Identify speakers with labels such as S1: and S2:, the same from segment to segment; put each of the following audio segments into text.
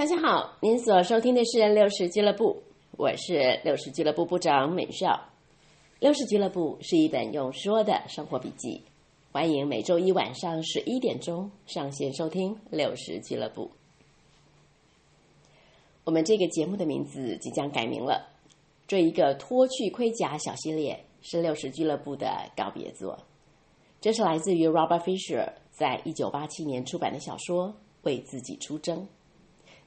S1: 大家好，您所收听的是六十俱乐部，我是六十俱乐部部长美少。六十俱乐部是一本用说的生活笔记，欢迎每周一晚上十一点钟上线收听六十俱乐部。我们这个节目的名字即将改名了，这一个脱去盔甲小系列是六十俱乐部的告别作。这是来自于 Robert Fisher 在一九八七年出版的小说《为自己出征》。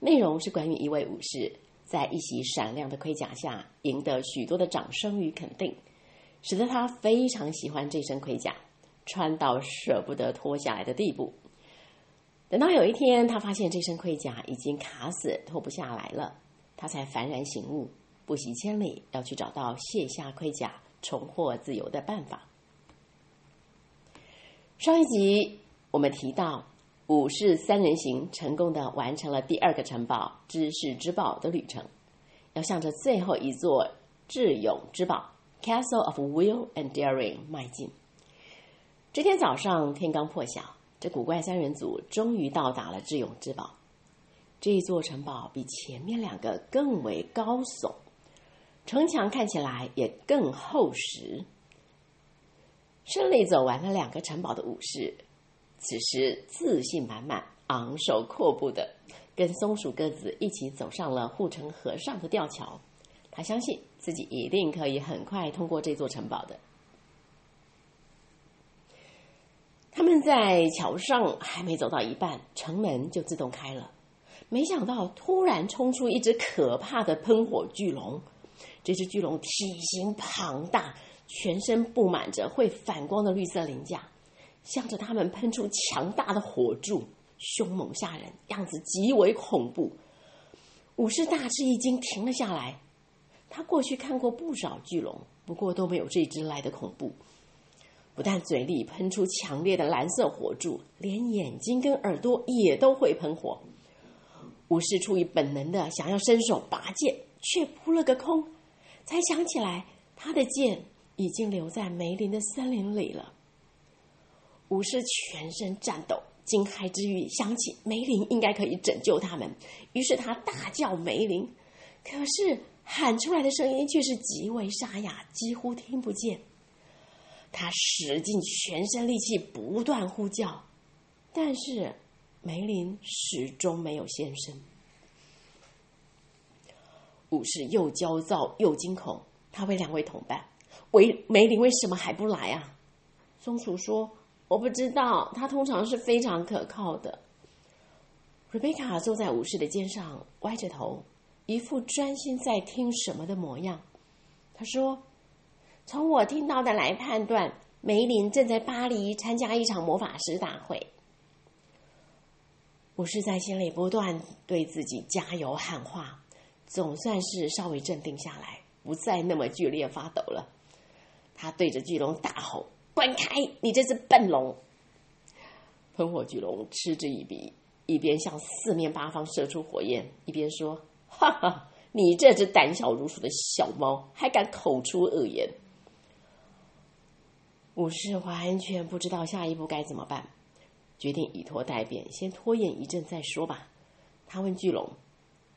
S1: 内容是关于一位武士在一袭闪亮的盔甲下赢得许多的掌声与肯定，使得他非常喜欢这身盔甲，穿到舍不得脱下来的地步。等到有一天，他发现这身盔甲已经卡死，脱不下来了，他才幡然醒悟，不惜千里要去找到卸下盔甲、重获自由的办法。上一集我们提到，武士三人行成功的完成了第二个城堡——知识之宝的旅程，要向着最后一座智勇之宝 （Castle of Will and Daring） 迈进。这天早上，天刚破晓，这古怪三人组终于到达了智勇之宝。这一座城堡比前面两个更为高耸，城墙看起来也更厚实。顺利走完了两个城堡的武士，此时自信满满、昂首阔步的，跟松鼠鸽子一起走上了护城河上的吊桥。他相信自己一定可以很快通过这座城堡的。他们在桥上还没走到一半，城门就自动开了。没想到，突然冲出一只可怕的喷火巨龙。这只巨龙体型庞大。全身布满着会反光的绿色鳞甲，向着他们喷出强大的火柱，凶猛吓人，样子极为恐怖。武士大吃一惊，停了下来。他过去看过不少巨龙，不过都没有这只来的恐怖。不但嘴里喷出强烈的蓝色火柱，连眼睛跟耳朵也都会喷火。武士出于本能的想要伸手拔剑，却扑了个空，才想起来他的剑。已经留在梅林的森林里了。武士全身颤抖，惊骇之余想起梅林应该可以拯救他们，于是他大叫梅林，可是喊出来的声音却是极为沙哑，几乎听不见。他使尽全身力气不断呼叫，但是梅林始终没有现身。武士又焦躁又惊恐，他问两位同伴。为梅林为什么还不来啊？松鼠说：“我不知道，他通常是非常可靠的。”瑞贝卡坐在武士的肩上，歪着头，一副专心在听什么的模样。他说：“从我听到的来判断，梅林正在巴黎参加一场魔法师大会。”武士在心里不断对自己加油喊话，总算是稍微镇定下来，不再那么剧烈发抖了。他对着巨龙大吼：“滚开！你这只笨龙！”喷火巨龙嗤之以鼻，一边向四面八方射出火焰，一边说：“哈哈，你这只胆小如鼠的小猫，还敢口出恶言！”武士完全不知道下一步该怎么办，决定以拖待变，先拖延一阵再说吧。他问巨龙：“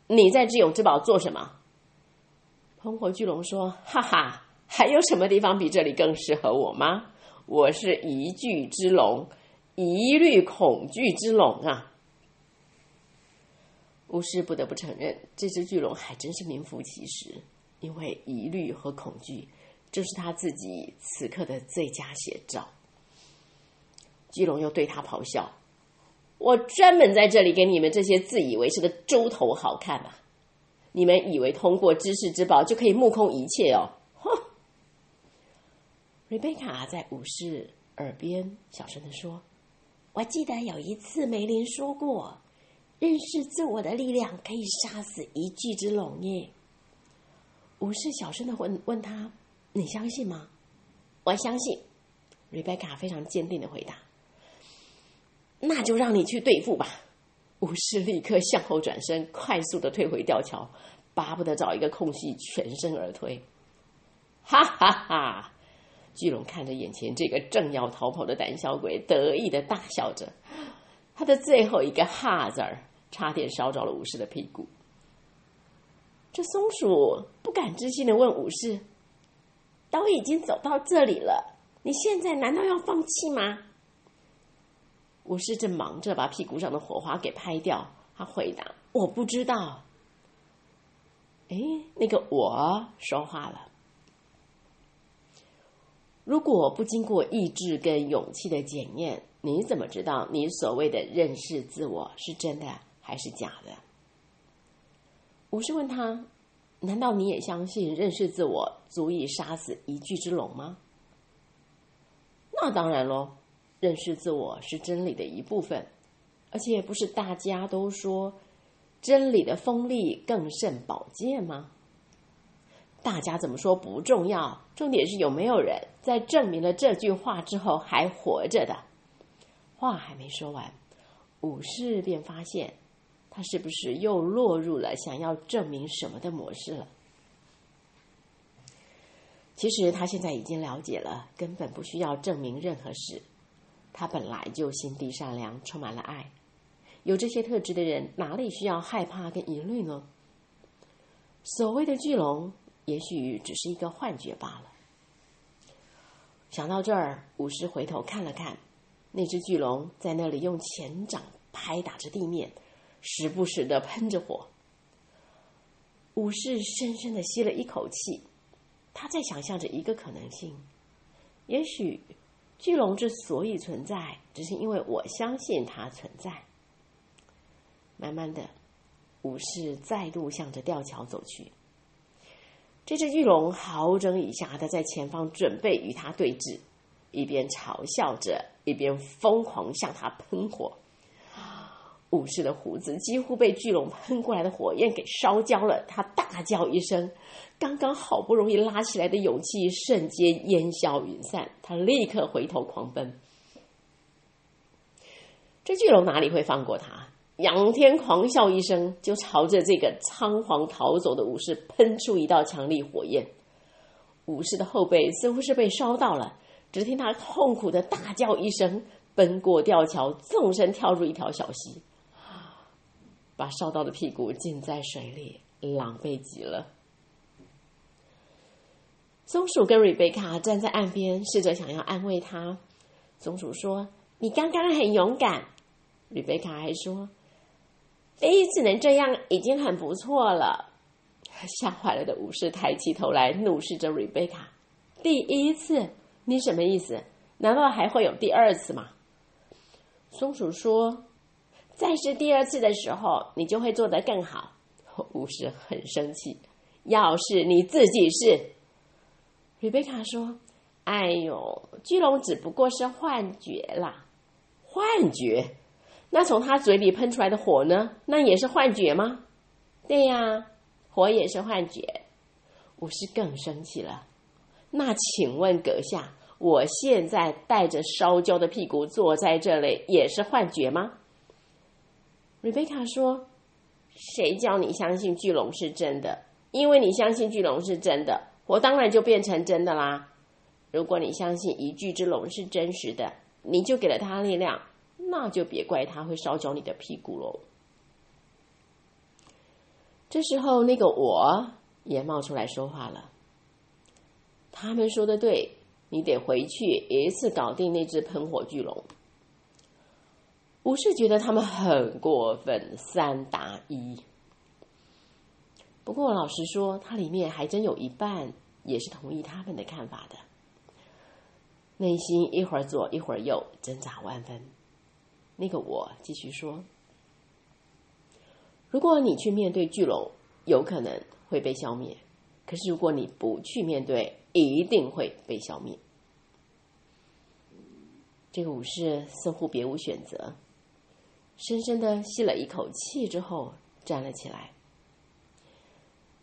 S1: 你在智勇之宝做什么？”喷火巨龙说：“哈哈。”还有什么地方比这里更适合我吗？我是一惧之龙，一虑恐惧之龙啊！巫师不得不承认，这只巨龙还真是名副其实，因为疑虑和恐惧正是他自己此刻的最佳写照。巨龙又对他咆哮：“我专门在这里给你们这些自以为是的猪头好看啊！你们以为通过知识之宝就可以目空一切哦？”瑞贝卡在武士耳边小声的说：“我记得有一次梅林说过，认识自我的力量可以杀死一具之龙耶。”武士小声的问问他：“你相信吗？”“我相信。”瑞贝卡非常坚定的回答。“那就让你去对付吧。”武士立刻向后转身，快速的退回吊桥，巴不得找一个空隙全身而退。哈哈哈！巨龙看着眼前这个正要逃跑的胆小鬼，得意的大笑着。他的最后一个“哈”字儿，差点烧着了武士的屁股。这松鼠不敢置信的问武士：“都已经走到这里了，你现在难道要放弃吗？”武士正忙着把屁股上的火花给拍掉，他回答：“我不知道。”哎，那个我说话了。如果不经过意志跟勇气的检验，你怎么知道你所谓的认识自我是真的还是假的？我是问他：“难道你也相信认识自我足以杀死一具之龙吗？”那当然喽，认识自我是真理的一部分，而且不是大家都说真理的锋利更胜宝剑吗？大家怎么说不重要，重点是有没有人在证明了这句话之后还活着的。话还没说完，武士便发现他是不是又落入了想要证明什么的模式了。其实他现在已经了解了，根本不需要证明任何事。他本来就心地善良，充满了爱。有这些特质的人，哪里需要害怕跟疑虑呢？所谓的巨龙。也许只是一个幻觉罢了。想到这儿，武士回头看了看，那只巨龙在那里用前掌拍打着地面，时不时的喷着火。武士深深的吸了一口气，他在想象着一个可能性：也许巨龙之所以存在，只是因为我相信它存在。慢慢的，武士再度向着吊桥走去。这只巨龙好整以暇的在前方准备与他对峙，一边嘲笑着，一边疯狂向他喷火。武士的胡子几乎被巨龙喷过来的火焰给烧焦了，他大叫一声，刚刚好不容易拉起来的勇气瞬间烟消云散，他立刻回头狂奔。这巨龙哪里会放过他？仰天狂笑一声，就朝着这个仓皇逃走的武士喷出一道强力火焰。武士的后背似乎是被烧到了，只听他痛苦的大叫一声，奔过吊桥，纵身跳入一条小溪，把烧到的屁股浸在水里，狼狈极了。松鼠跟瑞贝卡站在岸边，试着想要安慰他。松鼠说：“你刚刚很勇敢。”瑞贝卡还说。第一次能这样已经很不错了。吓坏了的武士抬起头来，怒视着瑞贝卡：“第一次？你什么意思？难道还会有第二次吗？”松鼠说：“再试第二次的时候，你就会做得更好。”武士很生气：“要是你自己试。”瑞贝卡说：“哎呦，巨龙只不过是幻觉啦，幻觉。”那从他嘴里喷出来的火呢？那也是幻觉吗？对呀，火也是幻觉。武士更生气了。那请问阁下，我现在带着烧焦的屁股坐在这里，也是幻觉吗？瑞贝卡说：“谁叫你相信巨龙是真的？因为你相信巨龙是真的，我当然就变成真的啦。如果你相信一具之龙是真实的，你就给了他力量。”那就别怪他会烧焦你的屁股喽。这时候，那个我也冒出来说话了。他们说的对，你得回去一次搞定那只喷火巨龙。武士觉得他们很过分，三打一。不过老实说，他里面还真有一半也是同意他们的看法的，内心一会儿左一会儿右，挣扎万分。那个我继续说：“如果你去面对巨龙，有可能会被消灭；可是如果你不去面对，一定会被消灭。”这个武士似乎别无选择，深深的吸了一口气之后，站了起来，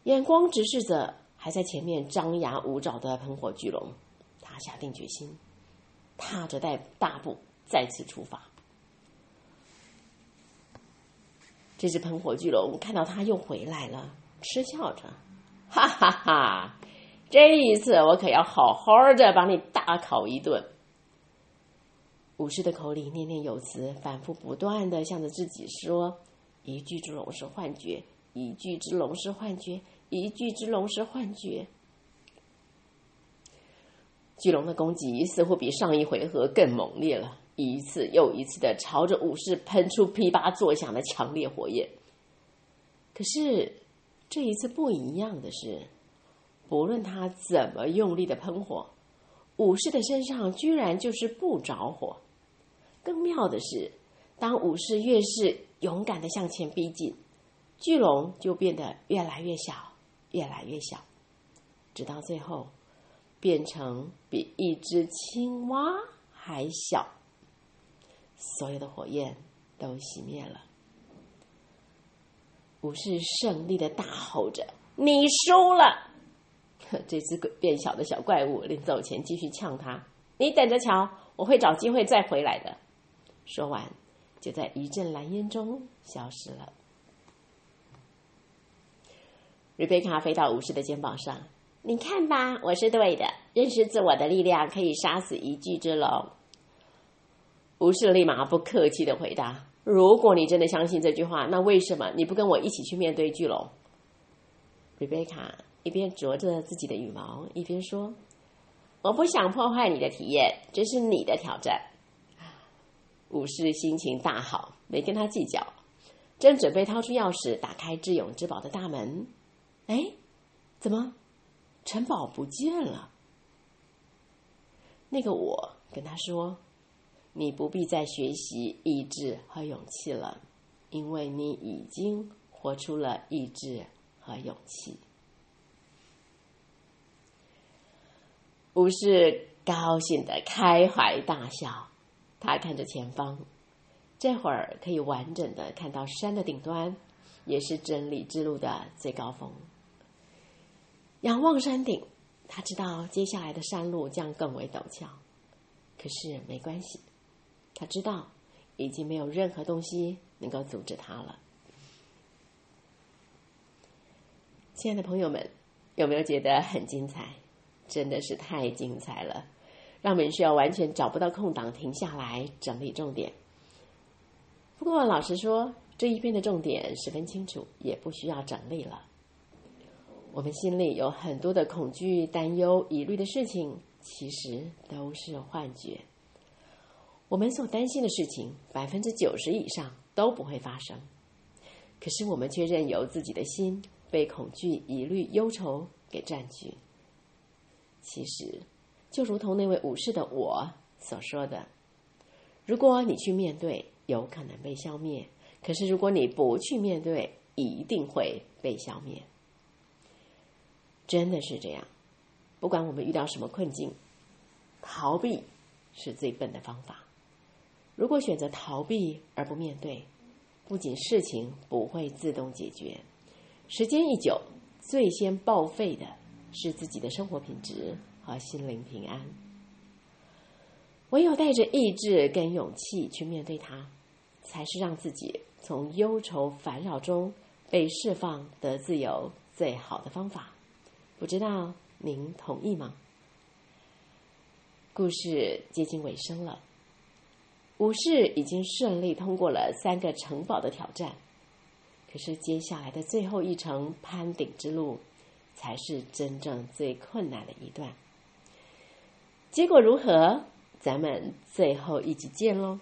S1: 眼光直视着还在前面张牙舞爪的喷火巨龙。他下定决心，踏着大大步再次出发。这只喷火巨龙看到他又回来了，嗤笑着：“哈哈哈！这一次我可要好好的把你大烤一顿。”武士的口里念念有词，反复不断的向着自己说：“一具之龙是幻觉，一具之龙是幻觉，一具之龙是幻觉。巨龙的攻击似乎比上一回合更猛烈了，一次又一次的朝着武士喷出噼啪作响的强烈火焰。可是这一次不一样的是，不论他怎么用力的喷火，武士的身上居然就是不着火。更妙的是，当武士越是勇敢的向前逼近，巨龙就变得越来越小，越来越小，直到最后。变成比一只青蛙还小，所有的火焰都熄灭了。武士胜利的大吼着：“你输了！” 这只变小的小怪物临走前继续呛他：“你等着瞧，我会找机会再回来的。”说完，就在一阵蓝烟中消失了。瑞贝卡飞到武士的肩膀上。你看吧，我是对的。认识自我的力量可以杀死一具之龙。武士立马不客气的回答：“如果你真的相信这句话，那为什么你不跟我一起去面对巨龙？”瑞贝卡一边啄着自己的羽毛，一边说：“我不想破坏你的体验，这是你的挑战。”武士心情大好，没跟他计较，正准备掏出钥匙打开智勇之宝的大门。哎，怎么？城堡不见了。那个我跟他说：“你不必再学习意志和勇气了，因为你已经活出了意志和勇气。”武士高兴的开怀大笑，他看着前方，这会儿可以完整的看到山的顶端，也是真理之路的最高峰。仰望山顶，他知道接下来的山路将更为陡峭，可是没关系，他知道已经没有任何东西能够阻止他了。亲爱的朋友们，有没有觉得很精彩？真的是太精彩了，让我们需要完全找不到空档停下来整理重点。不过老实说，这一篇的重点十分清楚，也不需要整理了。我们心里有很多的恐惧、担忧、疑虑的事情，其实都是幻觉。我们所担心的事情，百分之九十以上都不会发生。可是我们却任由自己的心被恐惧、疑虑、忧愁给占据。其实，就如同那位武士的我所说的：“如果你去面对，有可能被消灭；可是如果你不去面对，一定会被消灭。”真的是这样，不管我们遇到什么困境，逃避是最笨的方法。如果选择逃避而不面对，不仅事情不会自动解决，时间一久，最先报废的是自己的生活品质和心灵平安。唯有带着意志跟勇气去面对它，才是让自己从忧愁烦扰中被释放得自由最好的方法。不知道您同意吗？故事接近尾声了，股市已经顺利通过了三个城堡的挑战，可是接下来的最后一程攀顶之路，才是真正最困难的一段。结果如何？咱们最后一集见喽！